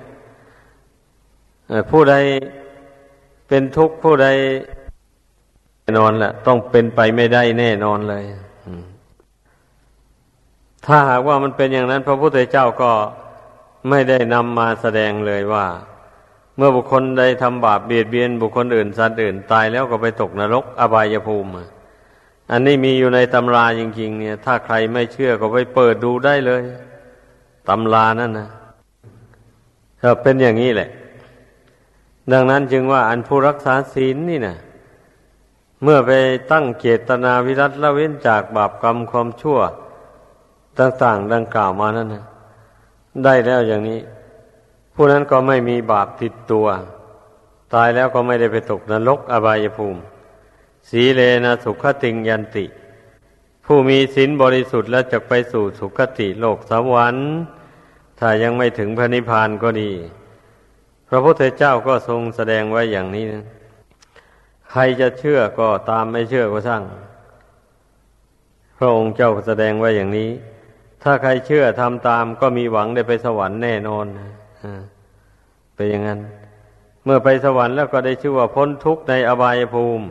ผู้ใดเป็นทุกข์ผู้ใด น่นอนแหละต้องเป็นไปไม่ได้แน่นอนเลยถ้าหากว่ามันเป็นอย่างนั้น พระพุทธเจ้าก็ไม่ได้นำมาแสดงเลยว่า เมื่อบุคคลใดทำบาปเบียดเบียน บุคคลอื่นสัตว์อื่นตายแล้วก็ไปตกนรกอบายภูมิอันนี้มีอยู่ในตำราจริง ๆ เนี่ย ถ้าใครไม่เชื่อก็ไปเปิดดูได้เลยตำรานั่นนะถ้าเป็นอย่างนี้แหละ ดังนั้นจึงว่าอันผู้รักษาศีลนี่นะ เมื่อไปตั้งเจตนาวิรัตละเว้นจากบาปกรรมความชั่ว ต่างๆดังกล่าวมานั่นนะได้แล้วอย่างนี้ ผู้นั้นก็ไม่มีบาปติดตัว ตายแล้วก็ไม่ได้ไปตกนรกอบายภูมิ สีเลนะสุขติงยันติ ผู้มีศีลบริสุทธิ์แล้วจะไปสู่สุขติโลกสวรรค์ ถ้ายังไม่ถึงพระนิพพานก็ดี พระพุทธเจ้าก็ทรงแสดงไว้อย่างนี้นะ รจะเชื่อก็ตามไม่เชื่อก็ช่าง พระองค์เจ้าแสดงไว้อย่างนี้ ถ้าใครเชื่อทำตามก็มีหวังได้ไปสวรรค์แน่นอนเป็นอย่างนั้น เมื่อไปสวรรค์แล้วก็ได้ชื่อว่าพ้นทุกข์ในอบายภูมิ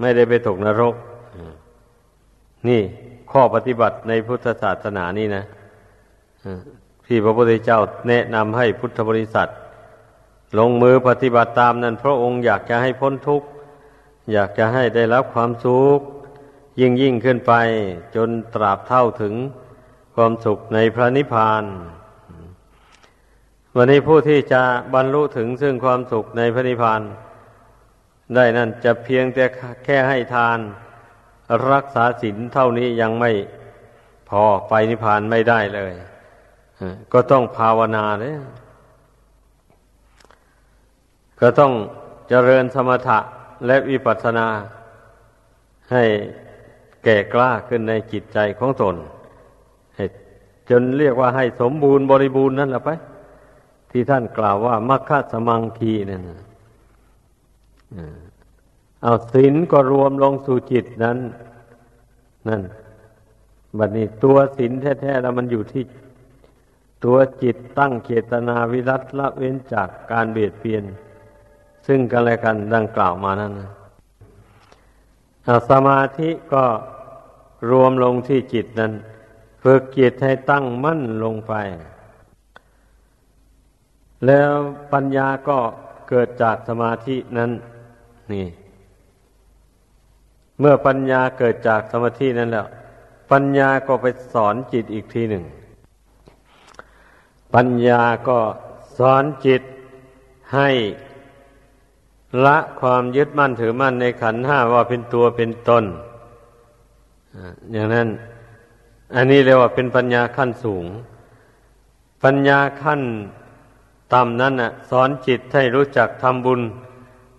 ไม่ได้ไปตกนรก นี่ข้อปฏิบัติในพุทธศาสนานี่นะที่พระพุทธเจ้าแนะนำให้พุทธบริษัท ลงมือปฏิบัติตามนั้น พระองค์อยากจะให้พ้นทุกข์ อยากจะให้ได้รับความสุขยิ่งยิ่งขึ้นไป จนตราบเท่าถึงความสุขในพระนิพพาน วันนี้ผู้ที่จะบรรลุถึงซึ่งความสุขในพระนิพพาน ได้นั่นจะเพียงแต่แค่ให้ทาน รักษาศีลเท่านี้ยังไม่พอไปนิพพานไม่ได้เลย ก็ต้องภาวนาเลยก็ต้องเจริญสมถะ และวิปัสสนา ให้แก่กล้าขึ้นในจิตใจของตนจนเรียกว่าให้สมบูรณ์บริบูรณ์นั่นแหละไป ที่ท่านกล่าวว่ามัคคะสมังคีนั่นเอาศีลก็รวมลงสู่จิตนั้น นั่นบัดนี้ตัวศีลแท้ๆแล้วมันอยู่ที่ ตัวจิตตั้งเจตนาวิรัตละเว้นจากการเบียดเบียน ซึ่งกันและกันดังกล่าวมานั้นสมาธิก็รวมลงที่จิตนั้น ฝึกจิตให้ตั้งมั่นลงไป แล้วปัญญาก็เกิดจากสมาธินั้น นี่ เมื่อปัญญาเกิดจากสมาธินั้นแล้ว ปัญญาก็ไปสอนจิตอีกทีหนึ่ง ปัญญาก็สอนจิตให้ ละความยึดมั่นถือมั่นในขันห้าว่าเป็นตัวเป็นตนอย่างนั้น อันนี้เรียกว่าเป็นปัญญาขั้นสูง ปัญญาขั้นต่ำนั้นน่ะ สอนจิตให้รู้จักทำบุญ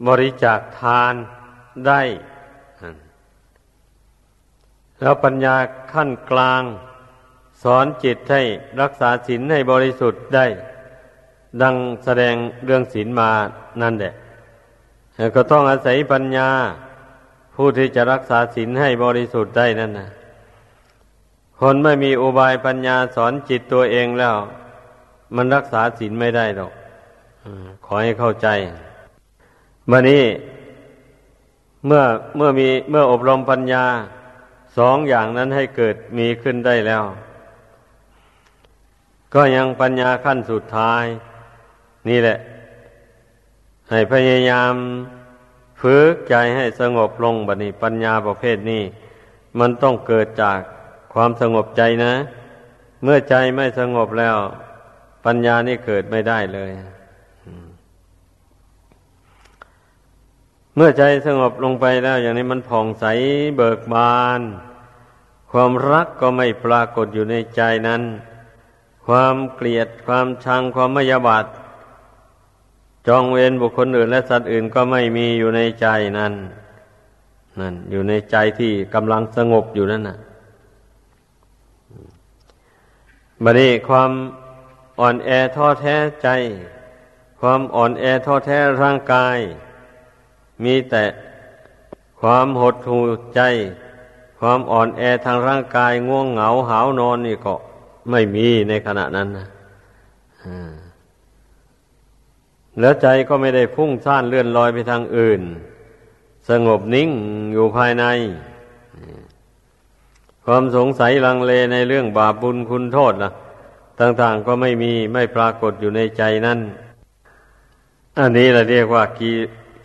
บริจาคทานได้ แล้วปัญญาขั้นกลาง สอนจิตให้รักษาศีลให้บริสุทธิ์ได้ ดังแสดงเรื่องศีลมานั่นแหละ ก็ต้องอาศัยปัญญา ผู้ที่จะรักษาศีลให้บริสุทธิ์ได้นั่นนะคนไม่มีอุบายปัญญาสอนจิตตัวเองแล้ว มันรักษาศีลไม่ได้หรอกขอให้เข้าใจมานี้ เมื่อเมื่อมีเมื่ออบรมปัญญาสองอย่างนั้นให้เกิดมีขึ้นได้แล้ว ก็ยังปัญญาขั้นสุดท้าย นี่แหละ ให้พยายามฝึกใจให้สงบลงบัดนี้ปัญญาประเภทนี้ มันต้องเกิดจากความสงบใจนะ เมื่อใจไม่สงบแล้ว ปัญญานี่เกิดไม่ได้เลย เมื่อใจสงบลงไปแล้ว อย่างนี้มันผ่องใสเบิกบาน ความรักก็ไม่ปรากฏอยู่ในใจนั้น ความเกลียดความชังความมยาบาด จองเวรบุคคลอื่นและสัตว์อื่นก็ไม่มีอยู่ในใจนั้นนั่น อยู่ในใจที่กำลังสงบอยู่นั่นน่ะบัดนี้ความอ่อนแอท้อแท้ใจ ความอ่อนแอท้อแท้ร่างกาย มีแต่ความหดหู่ใจ ความอ่อนแอทางร่างกายง่วงเหงาหาวนอนนี่ก็ไม่มีในขณะนั้นนะ แล้วใจก็ไม่ได้พุ่งซ่านเลื่อนลอยไปทางอื่น สงบนิ่งอยู่ภายใน ความสงสัยลังเลในเรื่องบาปบุญคุณโทษนะต่างๆก็ไม่มีไม่ปรากฏอยู่ในใจนั่น อันนี้เราเรียกว่ากิ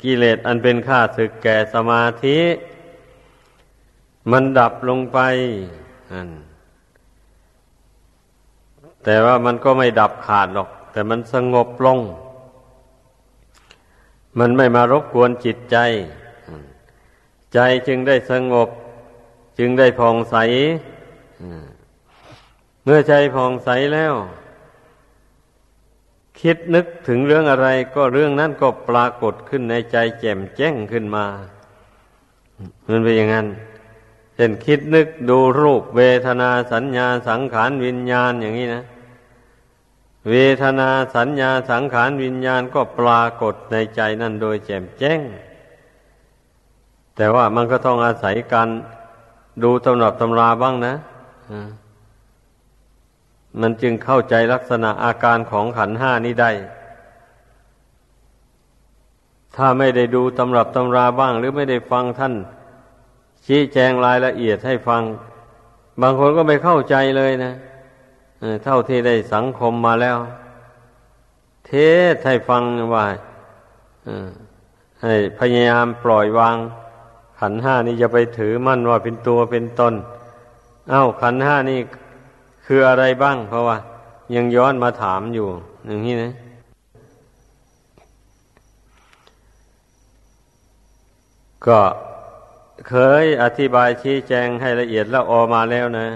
กิเลสอันเป็นข้าศึกแก่สมาธิ มันดับลงไปแต่ว่ามันก็ไม่ดับขาดหรอก แต่มันสงบลง มันไม่มารบกวนจิตใจ ใจจึงได้สงบ จึงได้ผ่องใสเมื่อใจผ่องใสแล้ว คิดนึกถึงเรื่องอะไร ก็เรื่องนั้นก็ปรากฏขึ้นในใจแจ่มแจ้งขึ้นมามันเป็นอย่างนั้นเช่นคิดนึกดูรูปเวทนาสัญญาสังขารวิญญาณอย่างนี้นะ เวทนาสัญญาสังขารวิญญาณก็ปรากฏในใจนั่นโดยแจ่มแจ้ง แต่ว่ามันก็ต้องอาศัยการดูตำรับตำราบ้างนะมันจึงเข้าใจลักษณะอาการของขันห้านี้ได้ ถ้าไม่ได้ดูตำรับตำราบ้าง หรือไม่ได้ฟังท่าน ชี้แจงรายละเอียดให้ฟัง บางคนก็ไม่เข้าใจเลยนะ เท่าที่ได้สังคมมาแล้ว เทศให้ฟังว่าให้พยายามปล่อยวาง ขันห้านี้จะไปถือมั่นว่าเป็นตัวเป็นตน เอา้าขันห้านี่คืออะไรบ้าง เพราะว่า ยังย้อนมาถามอยู่ อย่างนี้นะก็เคยอธิบายชี้แจงให้ละเอียดแล้วออกมาแล้วนะ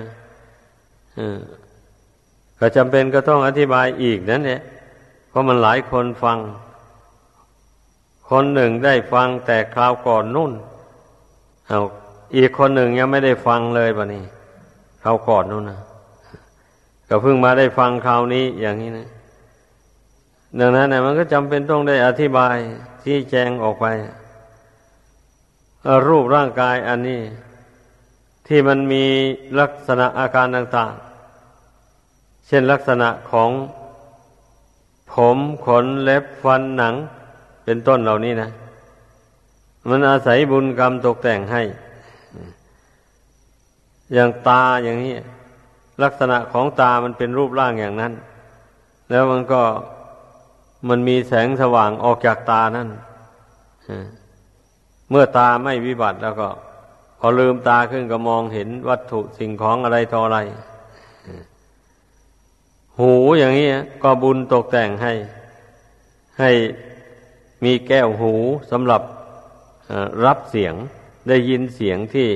ก็จำเป็นก็ต้องอธิบายอีกนั่นแหละเพราะมันหลายคนฟัง คนหนึ่งได้ฟังแต่คราวก่อนนู่นเอาอีกคนหนึ่งยังไม่ได้ฟังเลยบะนี่คราวก่อนนู่นนะก็เพิ่งมาได้ฟังคราวนี้อย่างนี้นะดังนั้นนะมันก็จำเป็นต้องได้อธิบายที่แจงออกไป รูปร่างกายอันนี้ ที่มันมีลักษณะอาการต่างๆ เช่นลักษณะของผมขนเล็บฟันหนัง เป็นต้นเหล่านี้นะ มันอาศัยบุญกรรมตกแต่งให้ อย่างตาอย่างนี้ ลักษณะของตามันเป็นรูปร่างอย่างนั้น แล้วมันก็มันมีแสงสว่างออกจากตานั่นเมื่อตาไม่วิบัติแล้วก็ พอลืมตาขึ้นก็มองเห็นวัตถุสิ่งของอะไรต่ออะไร หูอย่างนี้ก็บุญตกแต่งให้ ให้มีแก้วหูสำหรับรับเสียงได้ยินเสียงที่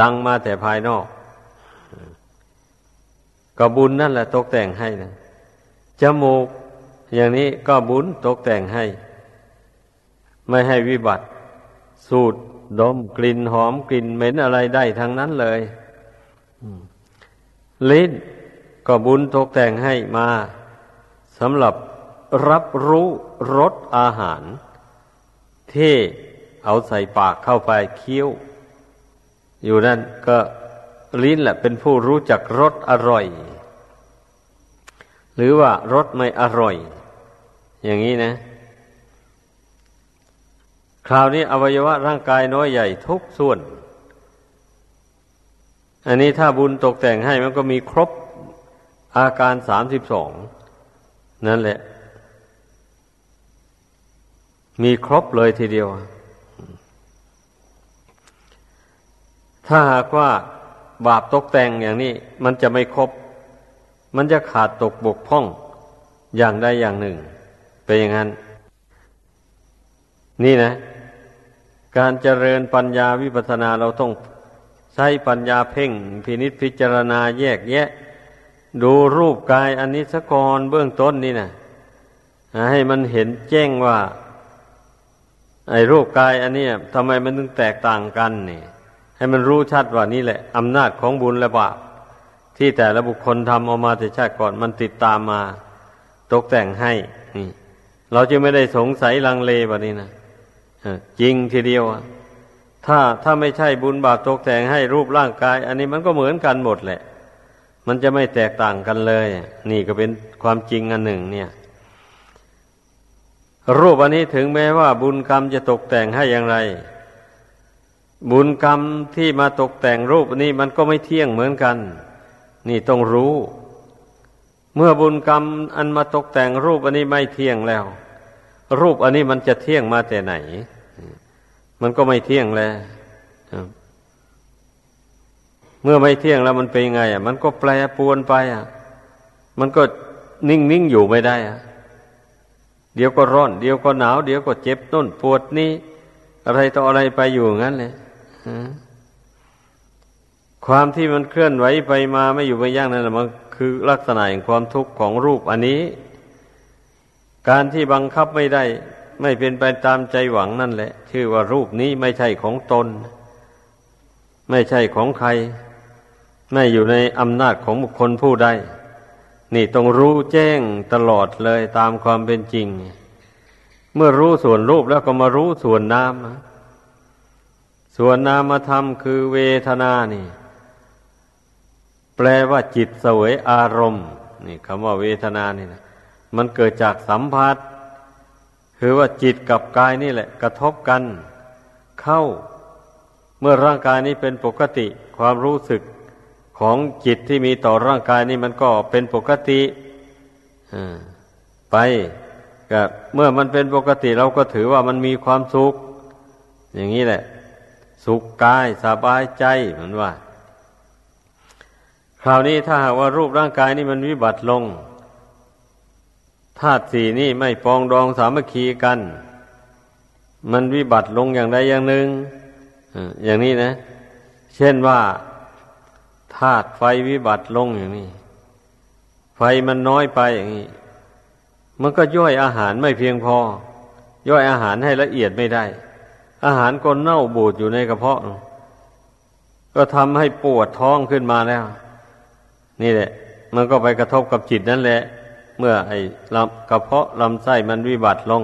ดังมาแต่ภายนอก ก็บุญนั่นแหละตกแต่งให้นะจมูก อย่างนี้ก็บุญตกแต่งให้ ไม่ให้วิบัติ สูดดมกลิ่นหอมกลิ่นเหม็นอะไรได้ทั้งนั้นเลยลิ้น ก็บุญตกแต่งให้มาสำหรับรับรู้รสอาหาร ที่เอาใส่ปากเข้าไปเคี้ยว อยู่นั่นก็ลิ้นแหละเป็นผู้รู้จักรสอร่อย หรือว่ารสไม่อร่อย อย่างนี้นะ คราวนี้อวัยวะร่างกายน้อยใหญ่ทุกส่วน อันนี้ถ้าบุญตกแต่งให้มันก็มีครบ อาการสามสิบสองนั่นแหละ มีครบเลยทีเดียว ถ้าหากว่าบาปตกแต่งอย่างนี้ มันจะไม่ครบ มันจะขาดตกบกพร่องอย่างใดอย่างหนึ่ง เป็นอย่างนั้น นี่นะ การเจริญปัญญาวิปัสสนาเราต้องใช้ปัญญาเพ่ง พินิษพิจารณาแยกแยะ ดูรูปกายอันนี้สะกรเบื้องต้นนี่นะให้มันเห็นแจ้งว่า ไอ้รูปกายอันนี้ทำไมมันถึงแตกต่างกันนี่ ให้มันรู้ชัดว่านี่แหละอำนาจของบุญและบาปที่แต่ละบุคคลทำออกมาแต่ชาติก่อนมันติดตามมา ตกแต่งให้นี่เราจะไม่ได้สงสัยลังเลแบบนี้นะจริงทีเดียวถ้าถ้าไม่ใช่บุญบาปตกแต่งให้รูปร่างกาย อันนี้มันก็เหมือนกันหมดแหละ มันจะไม่แตกต่างกันเลย นี่ก็เป็นความจริงอันหนึ่ง เนี่ย รูปอันนี้ถึงแม้ว่า บุญกรรมจะตกแต่งให้อย่างไร บุญกรรมที่มาตกแต่งรูปนี้มันก็ไม่เที่ยงเหมือนกัน นี่ต้องรู้ เมื่อบุญกรรมอันมาตกแต่งรูปอันนี้ไม่เที่ยงแล้ว รูปอันนี้มันจะเที่ยงมาแต่ไหน มันก็ไม่เที่ยงแล้ว เมื่อไม่เที่ยงแล้วมันเป็นยังไง อะ มันก็แปรปวนไปอะ มันก็นิ่งนิ่งอยู่ไม่ได้อะ เดี๋ยวก็ร้อน เดี๋ยวก็หนาว เดี๋ยวก็เจ็บต้นปวดนี่อะไรต่ออะไรไปอยู่งั้นเลยความที่มันเคลื่อนไหวไปมาไม่อยู่ไม่ย่างนั่นแหละมันคือลักษณะแห่งความทุกข์ของรูปอันนี้ การที่บังคับไม่ได้ ไม่เป็นไปตามใจหวังนั่นแหละ ชื่อว่ารูปนี้ไม่ใช่ของตน ไม่ใช่ของใคร ไม่อยู่ในอำนาจของบุคคลผู้ใดนี่ต้องรู้แจ้งตลอดเลยตามความเป็นจริง เมื่อรู้ส่วนรูปแล้วก็มารู้ส่วนนามส่วนนามธรรมคือเวทนานี่ แปลว่าจิตเสวยอารมณ์ นี่คำว่าเวทนานี่นะมันเกิดจากสัมผัส คือว่าจิตกับกายนี่แหละ กระทบกัน เข้า เมื่อร่างกายนี้เป็นปกติ ความรู้สึก ของจิตที่มีต่อร่างกายนี่มันก็เป็นปกติไปก็เมื่อมันเป็นปกติเราก็ถือว่ามันมีความสุข อย่างนี้แหละ สุขกายสบายใจเหมือนว่า คราวนี้ถ้าหากว่ารูปร่างกายนี่มันวิบัติลงธาตุสี่นี่ไม่ปองดองสามัคคีกัน มันวิบัติลงอย่างใดอย่างหนึ่งอย่างนี้นะ เช่นว่า ธาตุไฟวิบัติลงอย่างนี้ ไฟมันน้อยไปอย่างนี้ มันก็ย่อยอาหารไม่เพียงพอ ย่อยอาหารให้ละเอียดไม่ได้ อาหารก็เน่าบูดอยู่ในกระเพาะ ก็ทำให้ปวดท้องขึ้นมาแล้ว นี่แหละ มันก็ไปกระทบกับจิตนั่นแหละ เมื่อไอ้กระเพาะลำไส้มันวิบัติลง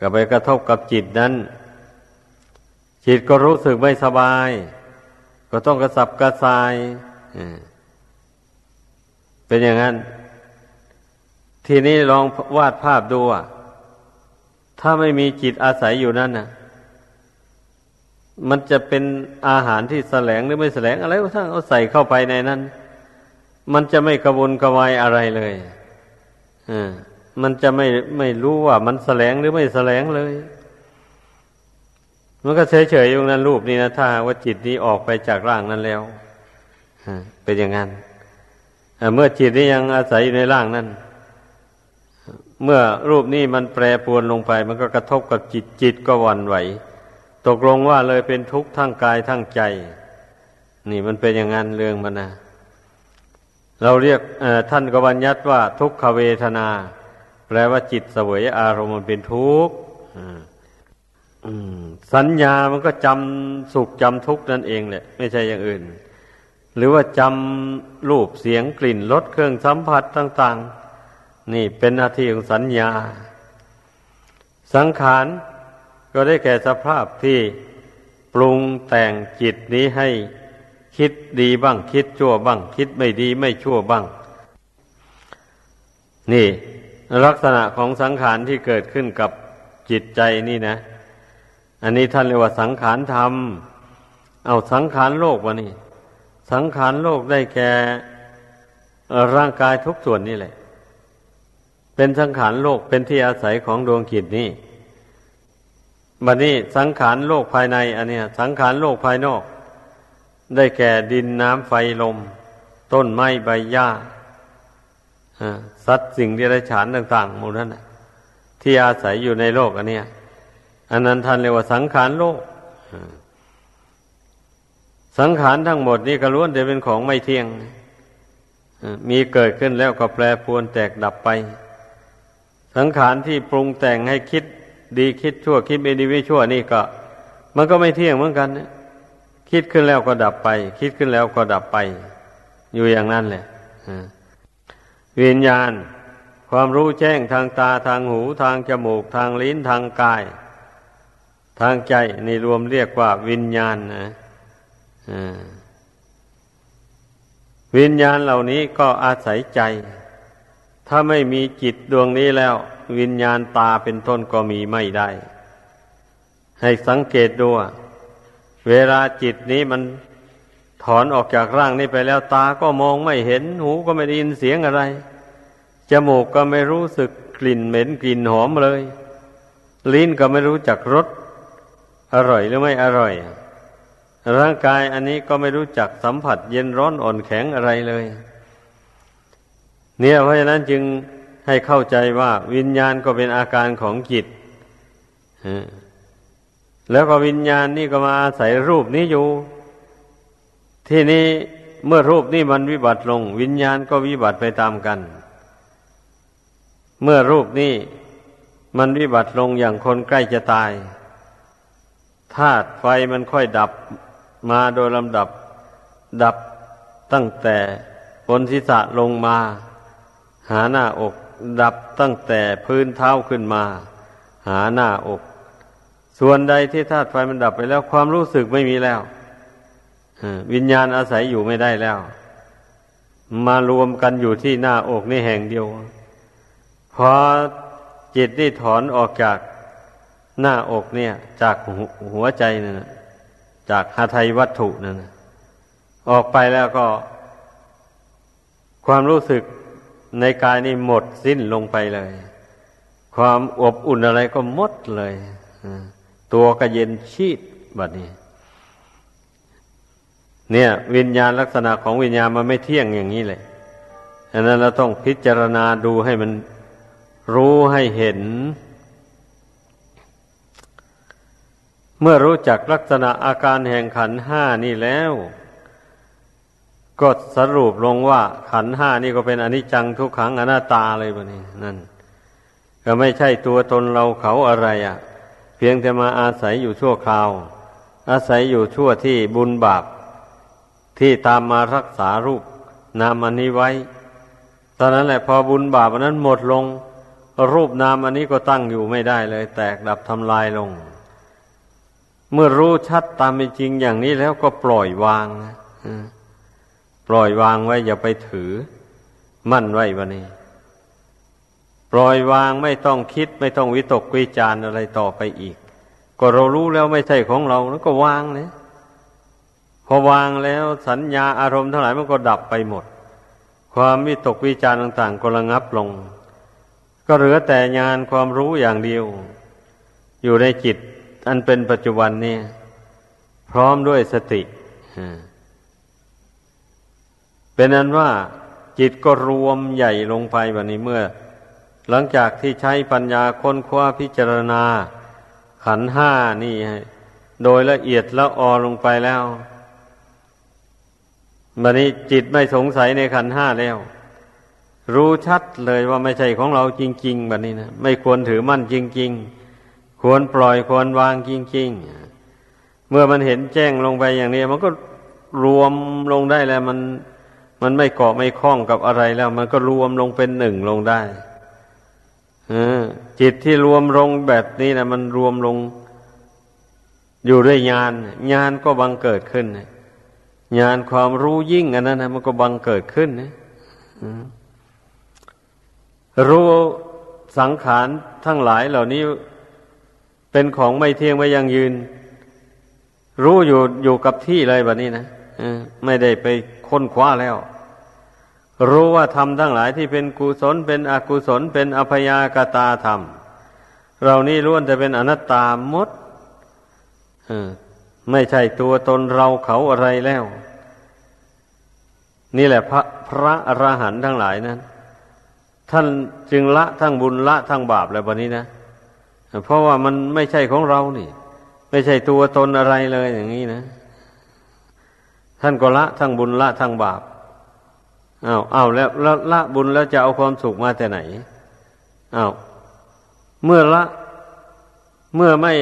ก็ไปกระทบกับจิตนั้น จิตก็รู้สึกไม่สบาย ก็ต้องกระสับกระส่ายเป็นอย่างนั้น ทีนี้ลองวาดภาพดูอะถ้าไม่มีจิตอาศัยอยู่นั่นน่ะมันจะเป็นอาหารที่แสลงหรือไม่แสลงอะไรก็ทั้งเอาใส่เข้าไปในนั้น มันจะไม่กระวนกระวายอะไรเลยอ่ามันจะไม่ไม่รู้ว่ามันแสลงหรือไม่แสลงเลย มันก็เฉยเฉยอยู่นั้นรูปนี้นะถ้าว่าจิตนี้ออกไปจากร่างนั้นแล้วเป็นอย่างนั้นเมื่อจิตนี้ยังอาศัยอยู่ในร่างนั้น เมื่อรูปนี้มันแปรปรวนลงไป มันก็กระทบกับจิตจิตก็วันไหว ตกลงว่าเลยเป็นทุกข์ทั้งกายทั้งใจ นี่มันเป็นอย่างนั้นเรื่องมันนะเราเรียกท่านก็บัญญัติว่า ทุกขเวทนา แปลว่าจิตเสวยอารมณ์มันเป็นทุกข์ สัญญามันก็จำสุขจำทุกข์นั่นเองแหละ ไม่ใช่อย่างอื่น หรือว่าจำรูปเสียงกลิ่นรสเครื่องสัมผัสต่าง ๆ นี่เป็นหน้าที่ของสัญญา สังขารก็ได้แก่สภาพที่ปรุงแต่งจิตนี้ให้คิดดีบ้าง คิดชั่วบ้าง คิดไม่ดีไม่ชั่วบ้าง นี่ ลักษณะของสังขารที่เกิดขึ้นกับจิตใจนี่นะ อันนี้ท่านเรียกว่าสังขารธรรม เอาสังขารโลกวะนี่ สังขารโลกได้แก่ร่างกายทุกส่วนนี่แหละ เป็นสังขารโลกเป็นที่อาศัยของดวงจิตนี่บัดนี้สังขารโลกภายใน อันเนี้ย สังขารโลกภายนอก ได้แก่ดินน้ำไฟลม ต้นไม้ใบหญ้าสัตว์สิ่งเดรัจฉานต่างๆหมดนั้นที่อาศัยอยู่ในโลกอันเนี้ย อันนั้นท่านเรียกว่าสังขารโลก สังขารทั้งหมดนี้ก็ล้วนแต่เป็นของไม่เที่ยง มีเกิดขึ้นแล้วก็แปรปรวนแตกดับไป สังขารที่ปรุงแต่งให้คิดดีคิดชั่วคิดไม่ดีไม่ชั่วนี่ก็ มันก็ไม่เที่ยงเหมือนกันคิดขึ้นแล้วก็ดับไป คิดขึ้นแล้วก็ดับไป อยู่อย่างนั้นแหละวิญญาณ ความรู้แจ้งทางตาทางหูทางจมูกทางลิ้นทางกาย ทางใจนี่รวมเรียกว่าวิญญาณนะวิญญาณเหล่านี้ก็อาศัยใจ ถ้าไม่มีจิตดวงนี้แล้ว วิญญาณตาเป็นต้นก็มีไม่ได้ ให้สังเกตดูเวลาจิตนี้มันถอนออกจากร่างนี้ไปแล้วตาก็มองไม่เห็น หูก็ไม่ได้ยินเสียงอะไร จมูกก็ไม่รู้สึกกลิ่นเหม็นกลิ่นหอมเลย ลิ้นก็ไม่รู้จักรส อร่อยหรือไม่อร่อย ร่างกายอันนี้ก็ไม่รู้จักสัมผัสเย็นร้อนอ่อนแข็งอะไรเลย เนี่ยเพราะฉะนั้นจึงให้เข้าใจว่าวิญญาณก็เป็นอาการของจิตแล้วก็วิญญาณนี่ก็มาอาศัยรูปนี้อยู่ ที่นี้เมื่อรูปนี้มันวิบัติลง วิญญาณก็วิบัติไปตามกัน เมื่อรูปนี้มันวิบัติลงอย่างคนใกล้จะตาย ธาตุไฟมันค่อยดับมาโดยลำดับ ดับตั้งแต่บนศีรษะลงมา หาหน้าอก ดับตั้งแต่พื้นเท้าขึ้นมา หาหน้าอก ส่วนใดที่ธาตุไฟมันดับไปแล้วความรู้สึกไม่มีแล้ววิญญาณอาศัยอยู่ไม่ได้แล้ว มารวมกันอยู่ที่หน้าอกนี่แห่งเดียวพอจิตนี่ถอนออกจาก หน้าอกเนี่ย จากหัวใจนั่นจากหาไทยวัตถุนั่นออกไปแล้วก็ ความรู้สึกในกายนี่หมดสิ้นลงไปเลย ความอบอุ่นอะไรก็หมดเลยตัวก็เย็นชีดแบบนี้ เนี่ย วิญญาณลักษณะของวิญญาณมันไม่เที่ยงอย่างนี้เลยดังนั้นเราต้องพิจารณาดูให้มันรู้ให้เห็น เมื่อรู้จักลักษณะอาการแห่งขันห้านี่แล้ว ก็สรุปลงว่าขันห้านี่ก็เป็นอนิจจังทุกขังอนัตตาเลยบะนี่นั่น ก็ไม่ใช่ตัวตนเราเขาอะไรอะ่ะ เพียงแต่มาอาศัยอยู่ชั่วคราว อาศัยอยู่ชั่วที่บุญบาป ที่ตามมารักษารูปนามอันนี้ไว้ ตอนนั้นแหละพอบุญบาปอันนั้นหมดลง รูปนามอันนี้ก็ตั้งอยู่ไม่ได้เลย แตกดับทำลายลง เมื่อรู้ชัดตามเป็นจริงอย่างนี้แล้วก็ปล่อยวางนะปล่อยวางไว้อย่าไปถือ มั่นไว้วันนี้ ปล่อยวางไม่ต้องคิด ไม่ต้องวิตกวิจารอะไรต่อไปอีก ก็เรารู้แล้วไม่ใช่ของเราแล้วก็วางเลยพอวางแล้วสัญญาอารมณ์ทั้งหลายมันก็ดับไปหมด ความวิตกวิจารต่าง ๆ ก็ระงับลง ก็เหลือแต่ญาณความรู้อย่างเดียว อยู่ในจิต อันเป็นปัจจุบันนี่พร้อมด้วยสติเป็นนั้นว่าจิตก็รวมใหญ่ลงไปวันนี้เมื่อ หลังจากที่ใช้ปัญญาค้นคว้าพิจารณา ขันห้านี่โดยละเอียดละออลงไปแล้วบันนี้จิตไม่สงสัยในขันห้าแล้ว รู้ชัดเลยว่าไม่ใช่ของเราจริง ๆ แบบนี้นะ ไม่ควรถือมั่นจริง ๆ ควรปล่อยควรวางจริงๆ เมื่อมันเห็นแจ้งลงไปอย่างนี้ มันก็รวมลงได้แล้ว มันมันไม่เกาะไม่คล้องกับอะไรแล้ว มันก็รวมลงเป็นหนึ่งลงได้จิตที่รวมลงแบบนี้นะมันรวมลง อยู่ด้วยญาณญาณก็บังเกิดขึ้นญาณความรู้ยิ่งอันนั้นนะมันก็บังเกิดขึ้นนะรู้สังขารทั้งหลายเหล่านี้ เป็นของไม่เที่ยงไม่ยังยืน รู้อยู่อยู่กับที่เลยแบบนี้นะไม่ได้ไปค้นคว้าแล้ว รู้ว่าธรรมทั้งหลายที่เป็นกุศลเป็นอกุศลเป็นอภยากตาธรรมเรานี้ล้วนจะเป็นอนัตตามดไม่ใช่ตัวตนเราเขาอะไรแล้ว นี่แหละพระพระอรหันต์ทั้งหลายนั้น ท่านจึงละทั้งบุญละทั้งบาปแล้ววันนี้นะ เพราะว่ามันไม่ใช่ของเรานี่ ไม่ใช่ตัวตนอะไรเลยอย่างนี้นะ ท่านก็ละทั้งบุญละทั้งบาปอา้าวอ้าวแล้วละบุญแล้วจะเอาความสุขมาแต่ไหนอ้าวเมื่อละ เมื่อไม่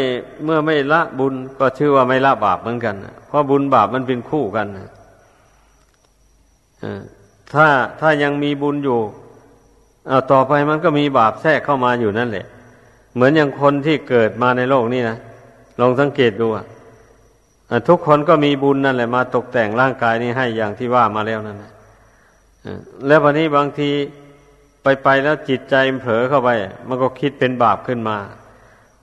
เมื่อไม่ละบุญก็ชื่อว่าไม่ละบาปเหมือนกันเพราะบุญบาปมันเป็นคู่กันถ้าถ้ายังมีบุญอยู่เอาต่อไปมันก็มีบาปแทรกเข้ามาอยู่นั่นแหละ เหมือนอย่างคนที่เกิดมาในโลกนี้นะลองสังเกตดูอะทุกคนก็มีบุญนั่นแหละมาตกแต่งร่างกายนี้ให้อย่างที่ว่ามาแล้วนั่นแหละแล้ววันนี้บางทีไปไปแล้วจิตใจเผลอเข้าไป มันก็คิดเป็นบาปขึ้นมา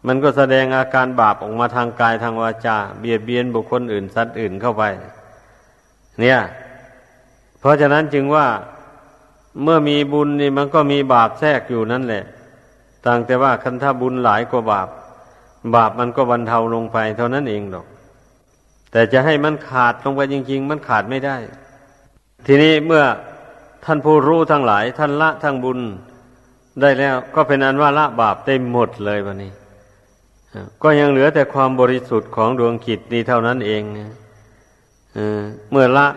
มันก็แสดงอาการบาปออกมาทางกายทางวาจา เบียดเบียนบุคคลอื่นสัตว์อื่นเข้าไป เนี่ย เพราะฉะนั้นจึงว่าเมื่อมีบุญนี่มันก็มีบาปแทรกอยู่นั่นแหละ ต่างแต่ว่าคันถ้าบุญหลายกว่าบาป บาปมันก็บรรเทาลงไป เท่านั้นเองดอก แต่จะให้มันขาดลงไปจริง ๆ มันขาดไม่ได้ ทีนี้เมื่อท่านผู้รู้ทั้งหลาย ท่านละทั้งบุญได้แล้ว ก็เป็นอันว่าละบาปได้หมดเลยวันนี้ ก็ยังเหลือแต่ความบริสุทธิ์ของดวงขิดนี้เท่านั้นเองเมื่อละ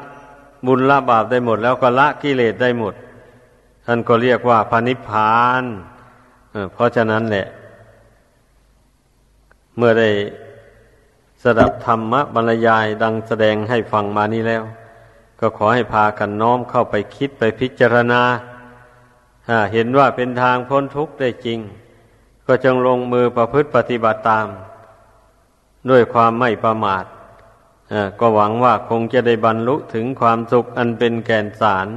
บุญละบาปได้หมด แล้วก็ละกิเลสได้หมด ท่านก็เรียกว่าพานิพาน เพราะฉะนั้นแหละ เมื่อได้สดับธรรมะบรรยายดังแสดงให้ฟังมานี้แล้ว ก็ขอให้พากันน้อมเข้าไปคิดไปพิจารณาเห็นว่าเป็นทางพ้นทุกข์ได้จริง ก็จงลงมือประพฤติปฏิบัติตาม ด้วยความไม่ประมาทก็หวังว่าคงจะได้บรรลุถึงความสุขอันเป็นแก่นสาร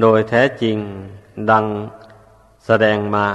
โดยแท้จริงดังแสดงมา